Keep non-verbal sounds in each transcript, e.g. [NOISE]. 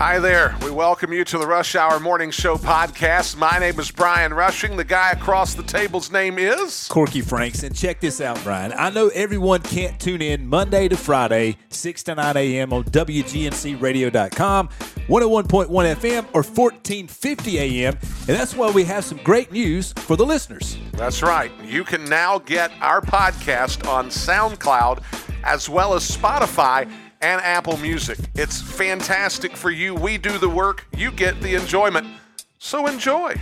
Hi there. We welcome you to the Rush Hour Morning Show podcast. My name is Brian Rushing. The guy across the table's name is Corky Franks. And check this out, Brian. I know everyone can't tune in Monday to Friday, 6 to 9 a.m. on WGNCradio.com, 101.1 FM, or 1450 a.m. And that's why we have some great news for the listeners. That's right. You can now get our podcast on SoundCloud as well as Spotify and Apple Music. It's fantastic for you. We do the work, you get the enjoyment. So enjoy.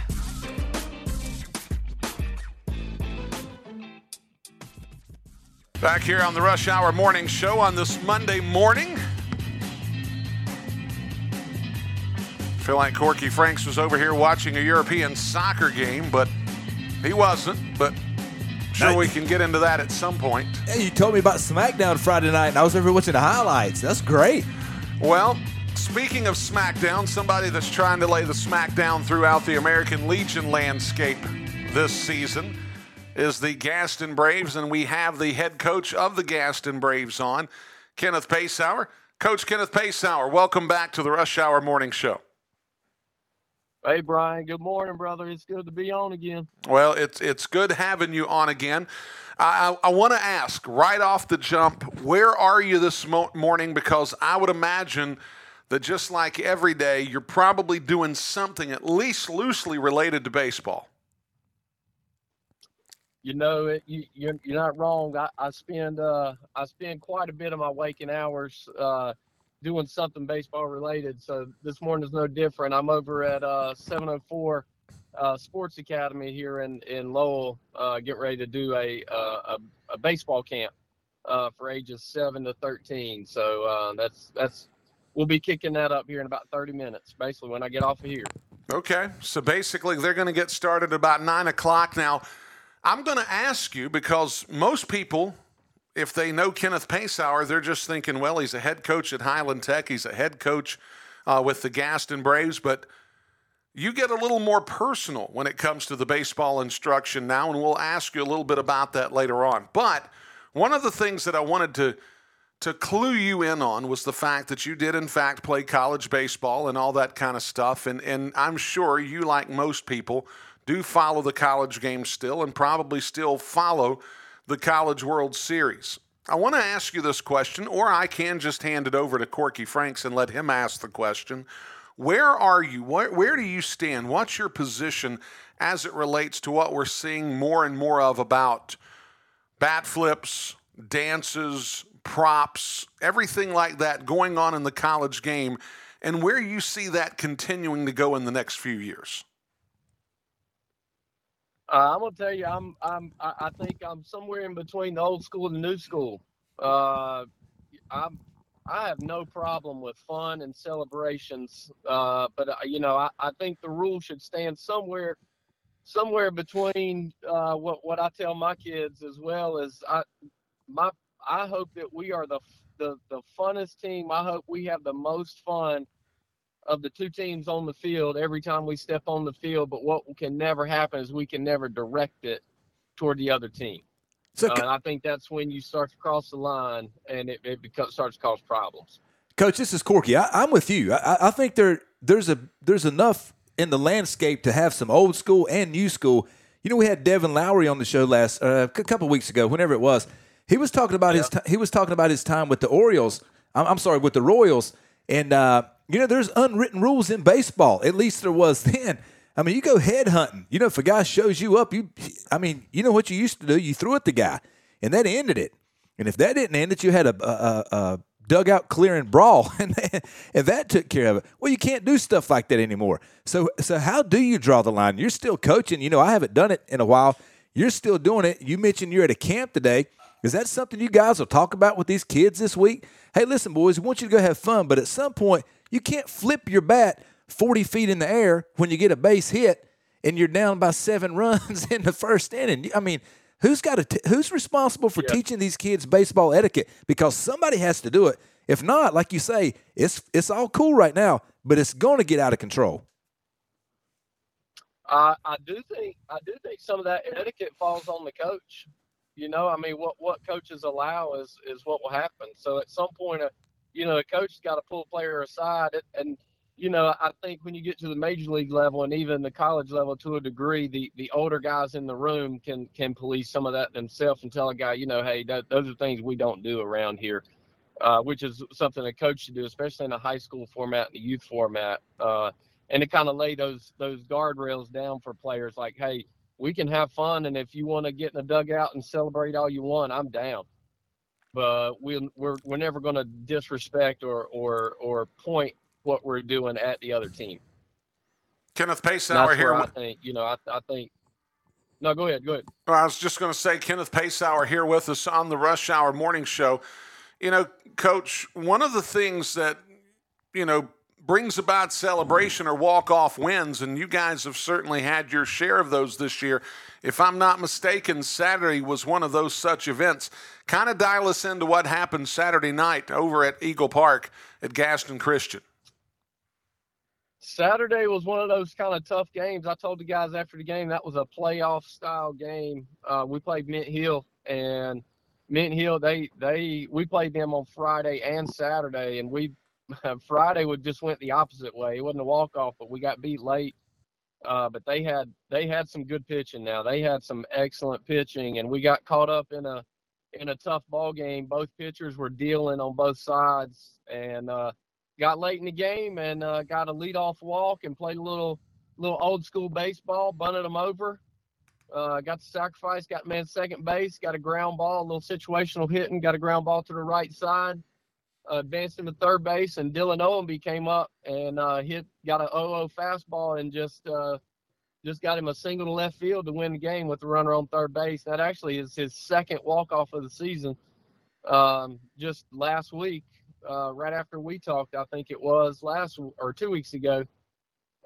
Back here on the Rush Hour Morning Show on this Monday morning. Feel like Corky Franks was over here watching a European soccer game, but he wasn't. But sure, we can get into that at some point. Hey, you told me about SmackDown Friday night, and I was over watching the highlights. That's great. Well, speaking of SmackDown, somebody that's trying to lay the SmackDown throughout the American Legion landscape this season is the Gaston Braves, and we have the head coach of the Gaston Braves on, Kenneth Pasour. Coach Kenneth Pasour, welcome back to the Rush Hour Morning Show. Hey Brian, good morning, brother. It's good to be on again. Well, it's it's good having you on again. I, I, I want to ask right off the jump, where are you this mo- morning? Because I would imagine that just like every day, you're probably doing something at least loosely related to baseball. You know, it, you, you're you're not wrong. I, I spend uh, I spend quite a bit of my waking hours uh, doing something baseball related. So this morning is no different. I'm over at uh, 704 uh, Sports Academy here in in Lowell, uh, getting ready to do a uh, a, a baseball camp uh, for ages seven to 13. So uh, that's that's we'll be kicking that up here in about 30 minutes, basically when I get off of here. Okay, so basically they're going to get started about nine o'clock. Now, I'm going to ask you because most people, if they know Kenneth Pasour, they're just thinking, well, he's a head coach at Highland Tech, he's a head coach uh, with the Gaston Braves, but you get a little more personal when it comes to the baseball instruction now, and we'll ask you a little bit about that later on. But one of the things that I wanted to to clue you in on was the fact that you did in fact play college baseball and all that kind of stuff and and I'm sure you like most people do follow the college game still and probably still follow the College World Series. I want to ask you this question or I can just hand it over to Corky Franks and let him ask the question. Where are you? Where, where do you stand? What's your position as it relates to what we're seeing more and more of about bat flips, dances, props, everything like that going on in the college game, and where you see that continuing to go in the next few years? Uh, I'm gonna tell you, I'm, I'm, I think I'm somewhere in between the old school and the new school. Uh, I'm, I have no problem with fun and celebrations, uh, but uh, you know, I, I think the rule should stand somewhere, somewhere between uh, what what I tell my kids as well as I, my, I hope that we are the the the funnest team. I hope we have the most fun of the two teams on the field every time we step on the field. But what can never happen is we can never direct it toward the other team. So, Uh, and I think that's when you start to cross the line and it, it becomes, starts to cause problems. Coach, this is Corky. I, I'm with you. I, I think there there's a there's enough in the landscape to have some old school and new school. You know, we had Devin Lowry on the show last uh, a couple weeks ago, whenever it was. He was talking about his ti he was talking about his time with the Orioles. I'm, I'm sorry, with the Royals, and uh, you know, there's unwritten rules in baseball. At least there was [LAUGHS] then. I mean, you go head hunting. You know, if a guy shows you up, you, I mean, you know what you used to do? You threw at the guy, and that ended it. And if that didn't end it, you had a, a, a, dugout clearing brawl, [LAUGHS] and, and that took care of it. Well, you can't do stuff like that anymore. So, so how do you draw the line? You're still coaching. You know, I haven't done it in a while. You're still doing it. You mentioned you're at a camp today. Is that something you guys will talk about with these kids this week? Hey, listen, boys, we want you to go have fun, but at some point, you can't flip your bat 40 feet in the air when you get a base hit and you're down by seven [LAUGHS] runs in the first inning. I mean, who's got to t- who's responsible for Yeah. teaching these kids baseball etiquette? Because somebody has to do it. If not, like you say, it's it's all cool right now, but it's going to get out of control. I, I do think I do think some of that etiquette falls on the coach. You know, I mean, what what coaches allow is is what will happen. So at some point, uh, you know, a coach's got to pull a player aside, and- you know, I think when you get to the major league level and even the college level to a degree, the, the older guys in the room can can police some of that themselves and tell a guy, you know, hey, that, those are things we don't do around here, uh, which is something a coach should do, especially in a high school format and the youth format, uh, and to kind of lay those those guardrails down for players, like, hey, we can have fun, and if you want to get in the dugout and celebrate all you want, I'm down. But we, we're we're never going to disrespect or or or point what we're doing at the other team. Kenneth Pasour here. I think you know. I, I think. No, go ahead. Go ahead. Well, I was just going to say, Kenneth Pasour here with us on the Rush Hour Morning Show. You know, Coach, one of the things that you know brings about celebration or walk off wins, and you guys have certainly had your share of those this year. If I'm not mistaken, Saturday was one of those such events. Kind of dial us into what happened Saturday night over at Eagle Park at Gaston Christian. Saturday was one of those kind of tough games. I told the guys after the game that was a playoff style game. Uh, we played Mint Hill and Mint Hill they they we played them on Friday and Saturday and we [LAUGHS] Friday would just went the opposite way. It wasn't a walk off, but we got beat late. Uh, but they had they had some good pitching. Now they had some excellent pitching, and we got caught up in a in a tough ball game. Both pitchers were dealing on both sides, and uh, got late in the game and uh, got a lead off walk and played a little little old school baseball, bunted them over. Uh, got the sacrifice, got man second base, got a ground ball, a little situational hitting, got a ground ball to the right side, advanced him to third base, and Dylan Owenby came up and uh, hit, got a 0-0 fastball and just uh, just got him a single to left field to win the game with the runner on third base. That actually is his second walk off of the season. Um, just last week, uh, right after we talked, I think it was last or two weeks ago.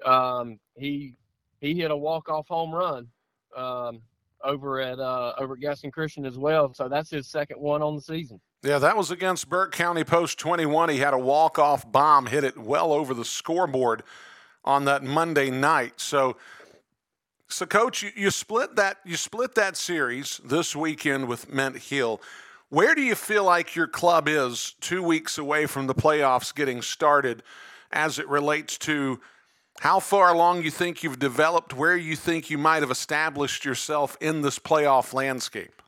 Um, he he hit a walk off home run um, over at uh, over at Gaston Christian as well. So that's his second one on the season. Yeah, that was against Burke County Post 21. He had a walk off bomb, hit it well over the scoreboard on that Monday night. So. So, coach, you, you split that you split that series this weekend with Mint Hill. Where do you feel like your club is two weeks away from the playoffs getting started as it relates to how far along you think you've developed, where you think you might have established yourself in this playoff landscape?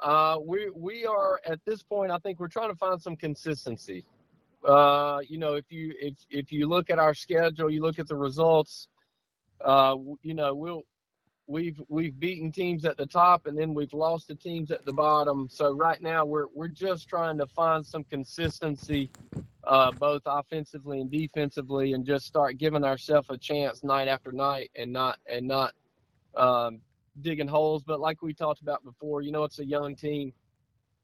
Uh, we we are at this point. I think we're trying to find some consistency. Uh, you know, if you if if you look at our schedule, you look at the results. Uh, you know, we'll we've we've beaten teams at the top and then we've lost to teams at the bottom. So right now we're we're just trying to find some consistency, uh, both offensively and defensively, and just start giving ourselves a chance night after night and not and not um, digging holes. But like we talked about before, you know, it's a young team,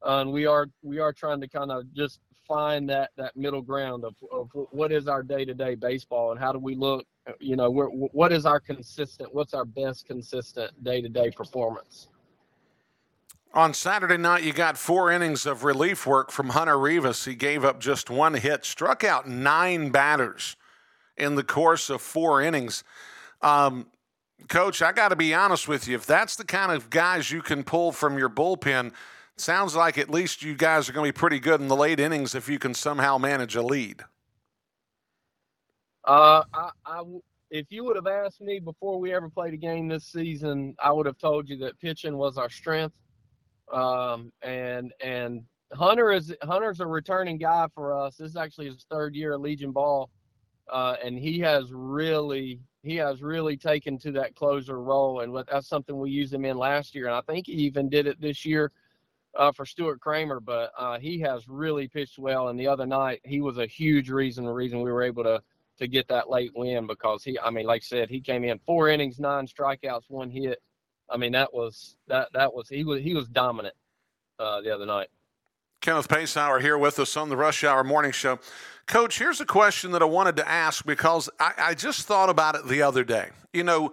uh, and we are we are trying to kind of just find that that middle ground of, of what is our day to day baseball and how do we look you know, what is our consistent, what's our best consistent day to day performance? On Saturday night, you got four innings of relief work from Hunter Rivas. He gave up just one hit, struck out nine batters in the course of four innings. Um, Coach, I got to be honest with you. If that's the kind of guys you can pull from your bullpen, sounds like at least you guys are going to be pretty good in the late innings if you can somehow manage a lead. Uh, I, I, if you would have asked me before we ever played a game this season, I would have told you that pitching was our strength. Um, and and Hunter is Hunter's a returning guy for us. This is actually his third year at Legion Ball, uh, and he has really he has really taken to that closer role, and that's something we used him in last year, and I think he even did it this year uh, for Stuart Cramer. But uh, he has really pitched well, and the other night he was a huge reason the reason we were able to to get that late win because he, I mean, like I said, he came in four innings, nine strikeouts, one hit. I mean, that was that that was he was he was dominant uh, the other night. Kenneth Pasour here with us on the Rush Hour Morning Show. Coach, here's a question that I wanted to ask because I, I just thought about it the other day. You know,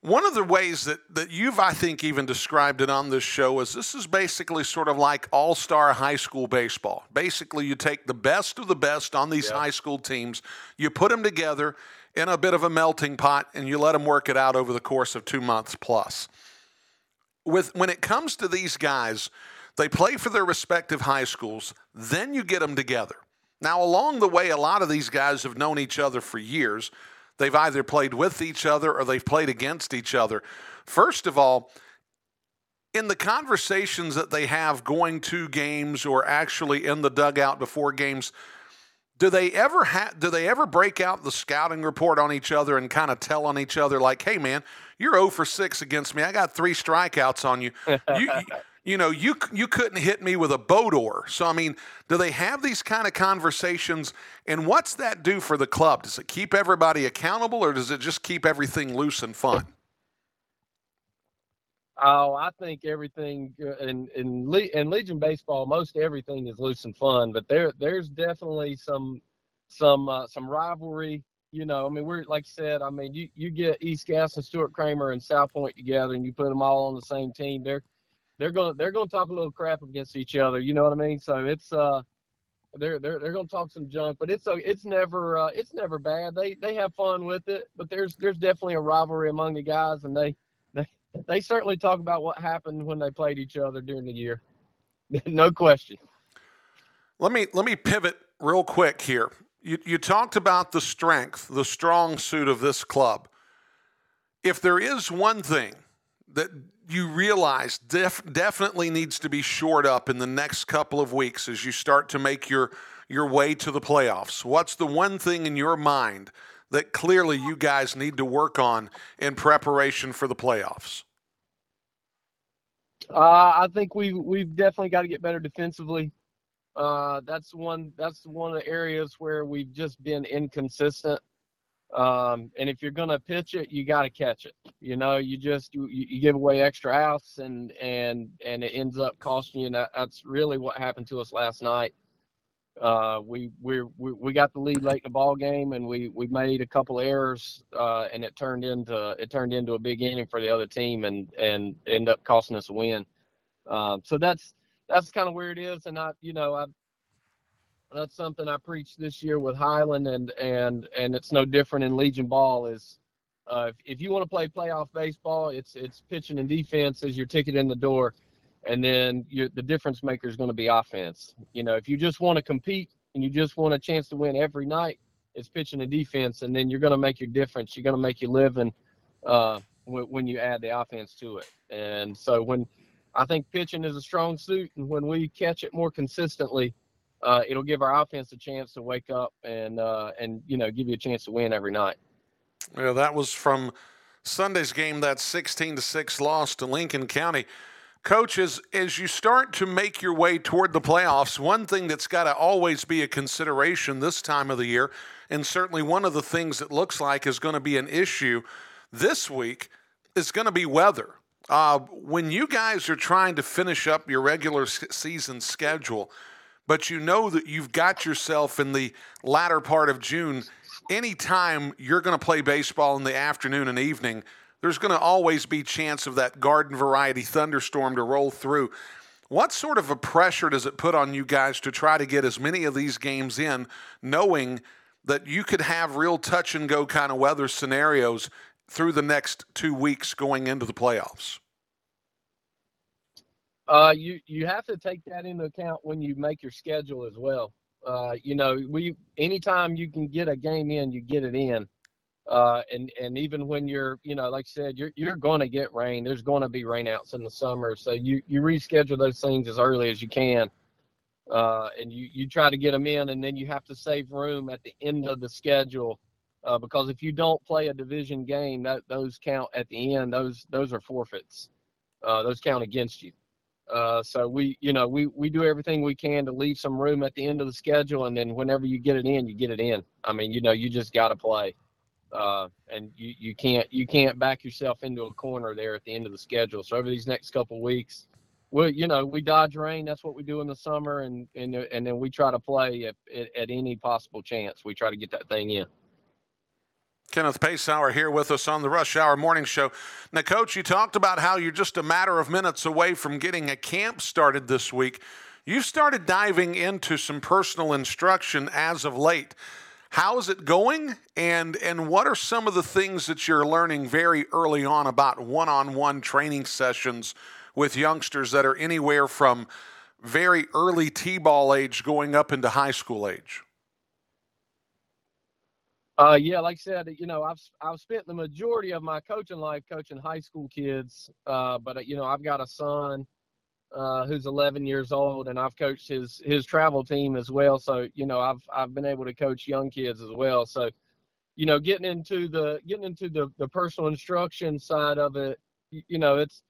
one of the ways that, that you've, I think, even described it on this show is this is basically sort of like all star high school baseball. Basically, you take the best of the best on these yeah. high school teams, you put them together in a bit of a melting pot, and you let them work it out over the course of two months plus. With, when it comes to these guys, they play for their respective high schools, then you get them together. Now, along the way, a lot of these guys have known each other for years. They've either played with each other or they've played against each other. First of all, in the conversations that they have going to games or actually in the dugout before games, do they ever ha- do they ever break out the scouting report on each other and kind of tell on each other like, "Hey man, you're 0 for 6 against me. I got 3 strikeouts on you. You you know, you you couldn't hit me with a boat oar." So I mean, do they have these kind of conversations and what's that do for the club? Does it keep everybody accountable or does it just keep everything loose and fun? Oh, I think everything uh, in in, in Legion baseball, most everything is loose and fun, but there there's definitely some some uh, some rivalry. You know, I mean, we're like I said, I mean, you you get East Gaston Stuart Cramer and South Point together, and you put them all on the same team. They're they're gonna they're gonna talk a little crap against each other. You know what I mean? So it's uh they're they're they're gonna talk some junk, but it's uh, it's never uh, it's never bad. They they have fun with it, but there's there's definitely a rivalry among the guys, and they they they certainly talk about what happened when they played each other during the year. [LAUGHS] no question. Let me let me pivot real quick here. You you talked about the strength, the strong suit of this club. If there is one thing that you realize def, definitely needs to be shored up in the next couple of weeks as you start to make your your way to the playoffs, what's the one thing in your mind that clearly you guys need to work on in preparation for the playoffs? Uh, I think we we've definitely got to get better defensively. Uh, that's one that's one of the areas where we've just been inconsistent. Um, and if you're gonna pitch it, you got to catch it. You know, you just you, you give away extra outs and and and it ends up costing you. That, that's really what happened to us last night. Uh, we, we we got the lead late in the ball game, and we we made a couple errors, uh, and it turned into it turned into a big inning for the other team, and and end up costing us a win. Um, so that's that's kind of where it is, and I you know I that's something I preached this year with Highland, and and and it's no different in Legion ball. Is uh, if, if you want to play playoff baseball, it's it's pitching and defense is your ticket in the door and then the difference maker is going to be offense. You know, if you just want to compete and you just want a chance to win every night, it's pitching and defense, and then you're going to make your difference. You're going to make your living uh, when, when you add the offense to it. And so when I think pitching is a strong suit, and when we catch it more consistently, uh, it'll give our offense a chance to wake up and uh, and you know give you a chance to win every night. Yeah, that was from Sunday's game. That 16 to six loss to Lincoln County. Coaches, as you start to make your way toward the playoffs, one thing that's got to always be a consideration this time of the year, and certainly one of the things that looks like is going to be an issue this week, is going to be weather. Uh, when you guys are trying to finish up your regular season schedule, but you know that you've got yourself in the latter part of June, anytime you're going to play baseball in the afternoon and evening, there's going to always be chance of that garden variety thunderstorm to roll through. What sort of a pressure does it put on you guys to try to get as many of these games in, knowing that you could have real touch and go kind of weather scenarios through the next two weeks going into the playoffs? Uh, you you have to take that into account when you make your schedule as well. Uh, you know, we anytime you can get a game in, you get it in. Uh, and and even when you're you know like I said you're you're going to get rain. There's going to be rainouts in the summer. So you you reschedule those things as early as you can. Uh, and you you try to get them in and then you have to save room at the end of the schedule. Uh, because if you don't play a division game that those count at the end. Those those are forfeits. Uh, those count against you uh, so we you know we we do everything we can to leave some room at the end of the schedule and then whenever you get it in you get it in I mean you know you just got to play uh, and you, you can't you can't back yourself into a corner there at the end of the schedule. So over these next couple weeks, we you know we dodge rain. That's what we do in the summer, and and and then we try to play at, at, at any possible chance. We try to get that thing in. Kenneth Pasour here with us on the Rush Hour Morning Show. Now, Coach, you talked about how you're just a matter of minutes away from getting a camp started this week. You started diving into some personal instruction as of late. How is it going? And and what are some of the things that you're learning very early on about one-on-one training sessions with youngsters that are anywhere from very early T-ball age going up into high school age? Uh, yeah, like I said, you know, I've I've spent the majority of my coaching life coaching high school kids. Uh, but you know, I've got a son uh, who's 11 years old, and I've coached his his travel team as well. So you know, I've I've been able to coach young kids as well. So you know, getting into the getting into the the personal instruction side of it, you, know, it's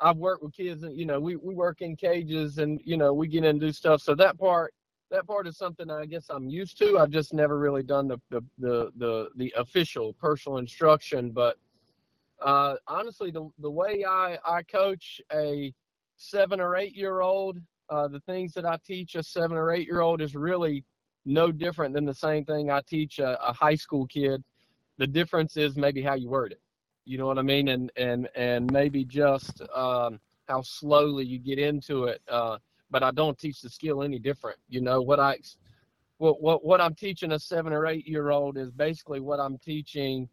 I've worked with kids, and you know, we we work in cages, and you know, we get in and do stuff. So that part that part is something I guess I'm used to. I've just never really done the the the the, the official personal instruction. But uh, honestly, the the way I I coach a seven or eight year old, uh, the things that I teach a seven or eight year old is really no different than the same thing I teach a, a high school kid. The difference is maybe how you word it. You know what I mean? And and and maybe just um, how slowly you get into it. Uh, but I don't teach the skill any different. You know what I what what what I'm teaching a seven or eight year old is basically what I'm teaching.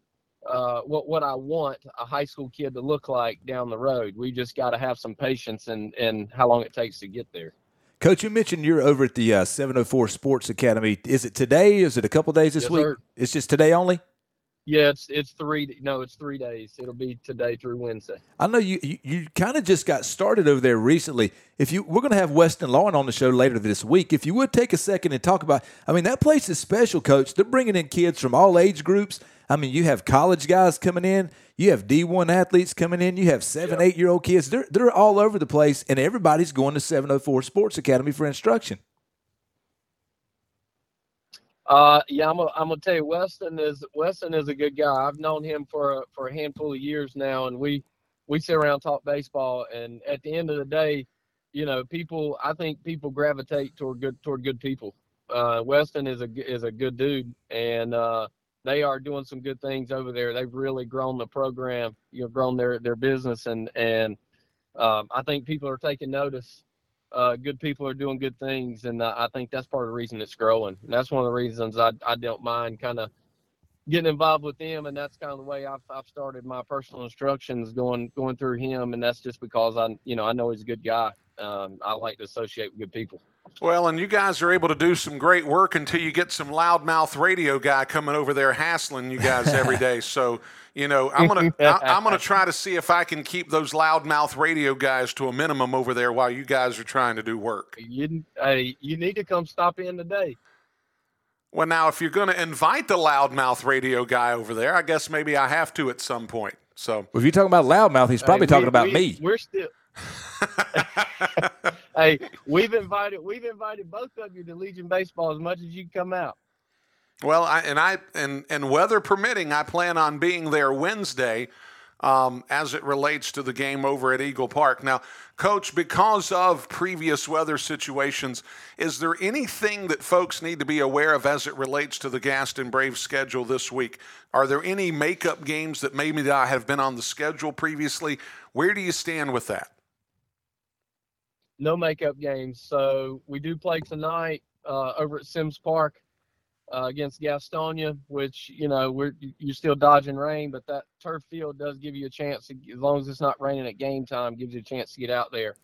Uh, what what I want a high school kid to look like down the road. We just got to have some patience and and how long it takes to get there. Coach, you mentioned you're over at the uh, 704 Sports Academy. Is it today? Is it a couple days this yes, week? Sir. It's just today only. Yeah, it's it's three. No, it's three days. It'll be today through Wednesday. I know you you, you kind of just got started over there recently. If you we're going to have Weston Lawn on the show later this week. If you would take a second and talk about, I mean that place is special, Coach. They're bringing in kids from all age groups. I mean, you have college guys coming in, you have D1 athletes coming in, you have seven, eight year old kids. They're they're all over the place, and everybody's going to 704 Sports Academy for instruction. Uh, yeah, I'm. A, I'm gonna tell you, Weston is Weston is a good guy. I've known him for a, for a handful of years now, and we we sit around talk baseball. And at the end of the day, you know, people. I think people gravitate toward good toward good people. Uh, Weston is a is a good dude, and uh, they are doing some good things over there. They've really grown the program, you know, grown their their business, and and um, I think people are taking notice uh, good people are doing good things, and uh, I think that's part of the reason it's growing. And that's one of the reasons I, I don't mind kind of getting involved with them, and that's kind of the way I've, I've started my personal instructions going going through him, and that's just because I you know I know he's a good guy. Um, I like to associate with good people. Well, and you guys are able to do some great work until you get some loudmouth radio guy coming over there hassling you guys every day. So, you know, I'm gonna I, am gonna try to see if I can keep those loudmouth radio guys to a minimum over there while you guys are trying to do work. You, hey, you need to come stop in today. Well, now if you're going to invite the loudmouth radio guy over there, I guess maybe I have to at some point. So, well, if you're talking about loudmouth, he's probably hey, talking about we, me. We're still. [LAUGHS] hey, we've invited we've invited both of you to Legion baseball as much as you come out. Well, I, and I and and weather permitting, I plan on being there Wednesday. Um, as it relates to the game over at Eagle Park. Now, Coach, because of previous weather situations, is there anything that folks need to be aware of as it relates to the Gaston Braves schedule this week? Are there any makeup games that maybe have been on the schedule previously? Where do you stand with that? No makeup games. So we do play tonight uh, over at Sims Park uh, against Gastonia, which you know we're you're still dodging rain, but that turf field does give you a chance to, as long as it's not raining at game time, gives you a chance to get out there.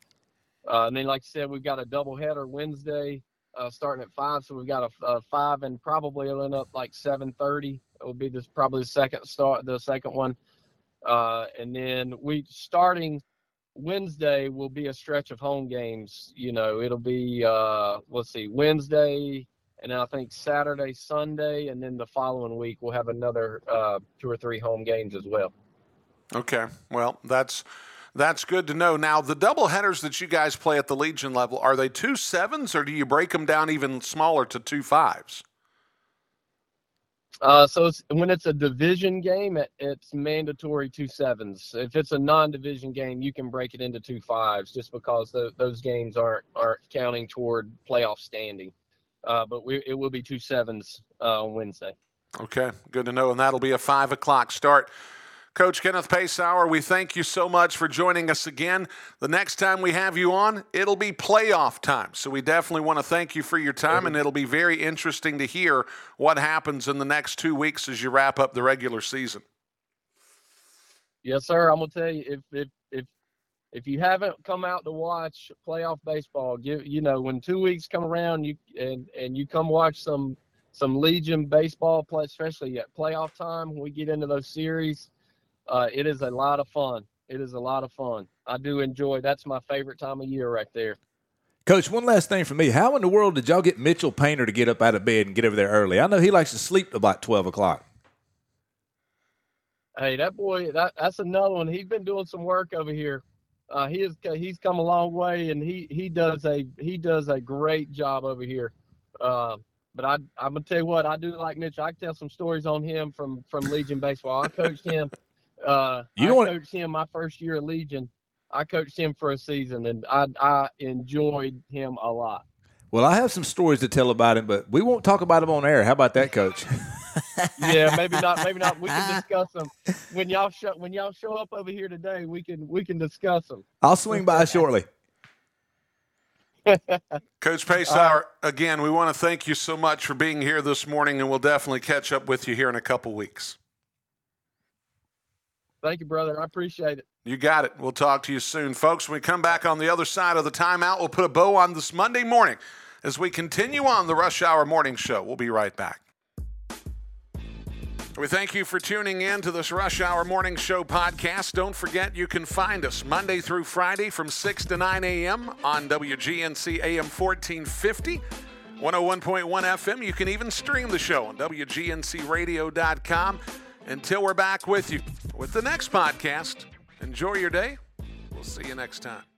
Uh, and then, like I said, we've got a doubleheader Wednesday uh, starting at five, so we've got a, a five and probably it'll end up like seven thirty. It will be this probably the second start, the second one, uh, and then we starting Wednesday will be a stretch of home games. You know, it'll be uh, let's see, Wednesday, and I think Saturday, Sunday, and then the following week we'll have another uh, two or three home games as well. Okay, well that's that's good to know. Now the double headers that you guys play at the Legion level are they two sevens or do you break them down even smaller to two fives? Uh, so it's, when it's a division game, it, it's mandatory two sevens. If it's a non-division game, you can break it into two fives, just because the, those games aren't aren't counting toward playoff standing. Uh, but we, it will be two sevens uh, on Wednesday. Okay, good to know. And that'll be a five o'clock start. Coach Kenneth Pasour, we thank you so much for joining us again. The next time we have you on, it'll be playoff time. So we definitely want to thank you for your time, and it'll be very interesting to hear what happens in the next two weeks as you wrap up the regular season. Yes, sir. I'm gonna tell you if if if if you haven't come out to watch playoff baseball, give you know when two weeks come around, you and and you come watch some some Legion baseball play, especially at playoff time. When we get into those series, uh, it is a lot of fun. It is a lot of fun. I do enjoy. That's my favorite time of year right there. Coach, one last thing for me. How in the world did y'all get Mitchell Painter to get up out of bed and get over there early? I know he likes to sleep about twelve o'clock. Hey, that boy, that, that's another one. He's been doing some work over here. Uh, he is he's come a long way, and he he does a he does a great job over here. Uh, but I I'm gonna tell you what I do like Mitchell. I can tell some stories on him from from Legion baseball. I coached him. Uh, you know I what? coached him my first year at Legion. I coached him for a season, and I I enjoyed him a lot. Well, I have some stories to tell about him, but we won't talk about him on air. How about that, Coach? [LAUGHS] yeah, maybe not. Maybe not. We can discuss them [LAUGHS] when y'all show when y'all show up over here today. We can we can discuss them. I'll swing by shortly. [LAUGHS] Coach Pasour, again, we want to thank you so much for being here this morning, and we'll definitely catch up with you here in a couple weeks. Thank you, brother. I appreciate it. You got it. We'll talk to you soon, folks. When we come back on the other side of the timeout, we'll put a bow on this Monday morning as we continue on the Rush Hour Morning Show. We'll be right back. We thank you for tuning in to this Rush Hour Morning Show podcast. Don't forget you can find us Monday through Friday from 6 to 9 a.m. on WGNC AM 1450. 101.1 FM. You can even stream the show on WGNCradio.com. Until we're back with you with the next podcast, enjoy your day. We'll see you next time.